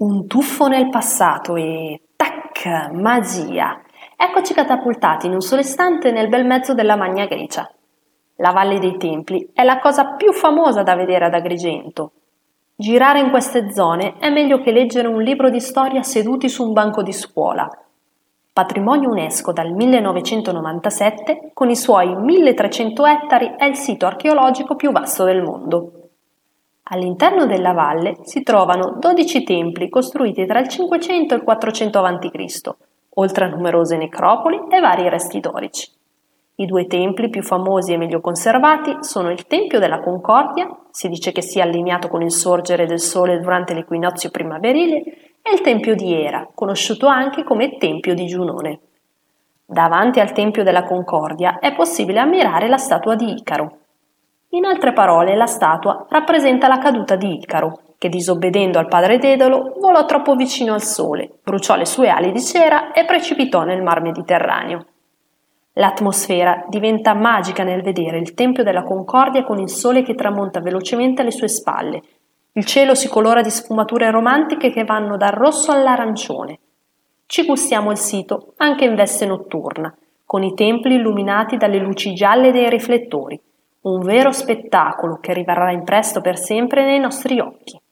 Un tuffo nel passato e tac, magia! Eccoci catapultati in un solo istante nel bel mezzo della Magna Grecia. La Valle dei Templi è la cosa più famosa da vedere ad Agrigento. Girare in queste zone è meglio che leggere un libro di storia seduti su un banco di scuola. Patrimonio UNESCO dal 1997, con i suoi 1300 ettari è il sito archeologico più vasto del mondo. All'interno della valle si trovano 12 templi costruiti tra il 500 e il 400 a.C., oltre a numerose necropoli e vari resti dorici. I due templi più famosi e meglio conservati sono il Tempio della Concordia, si dice che sia allineato con il sorgere del sole durante l'equinozio primaverile, e il Tempio di Era, conosciuto anche come Tempio di Giunone. Davanti al Tempio della Concordia è possibile ammirare la statua di Icaro, in altre parole, la statua rappresenta la caduta di Icaro, che disobbedendo al padre Dedalo volò troppo vicino al sole, bruciò le sue ali di cera e precipitò nel mar Mediterraneo. L'atmosfera diventa magica nel vedere il Tempio della Concordia con il sole che tramonta velocemente alle sue spalle. Il cielo si colora di sfumature romantiche che vanno dal rosso all'arancione. Ci gustiamo il sito anche in veste notturna, con i templi illuminati dalle luci gialle dei riflettori un vero spettacolo che rimarrà impresso per sempre nei nostri occhi.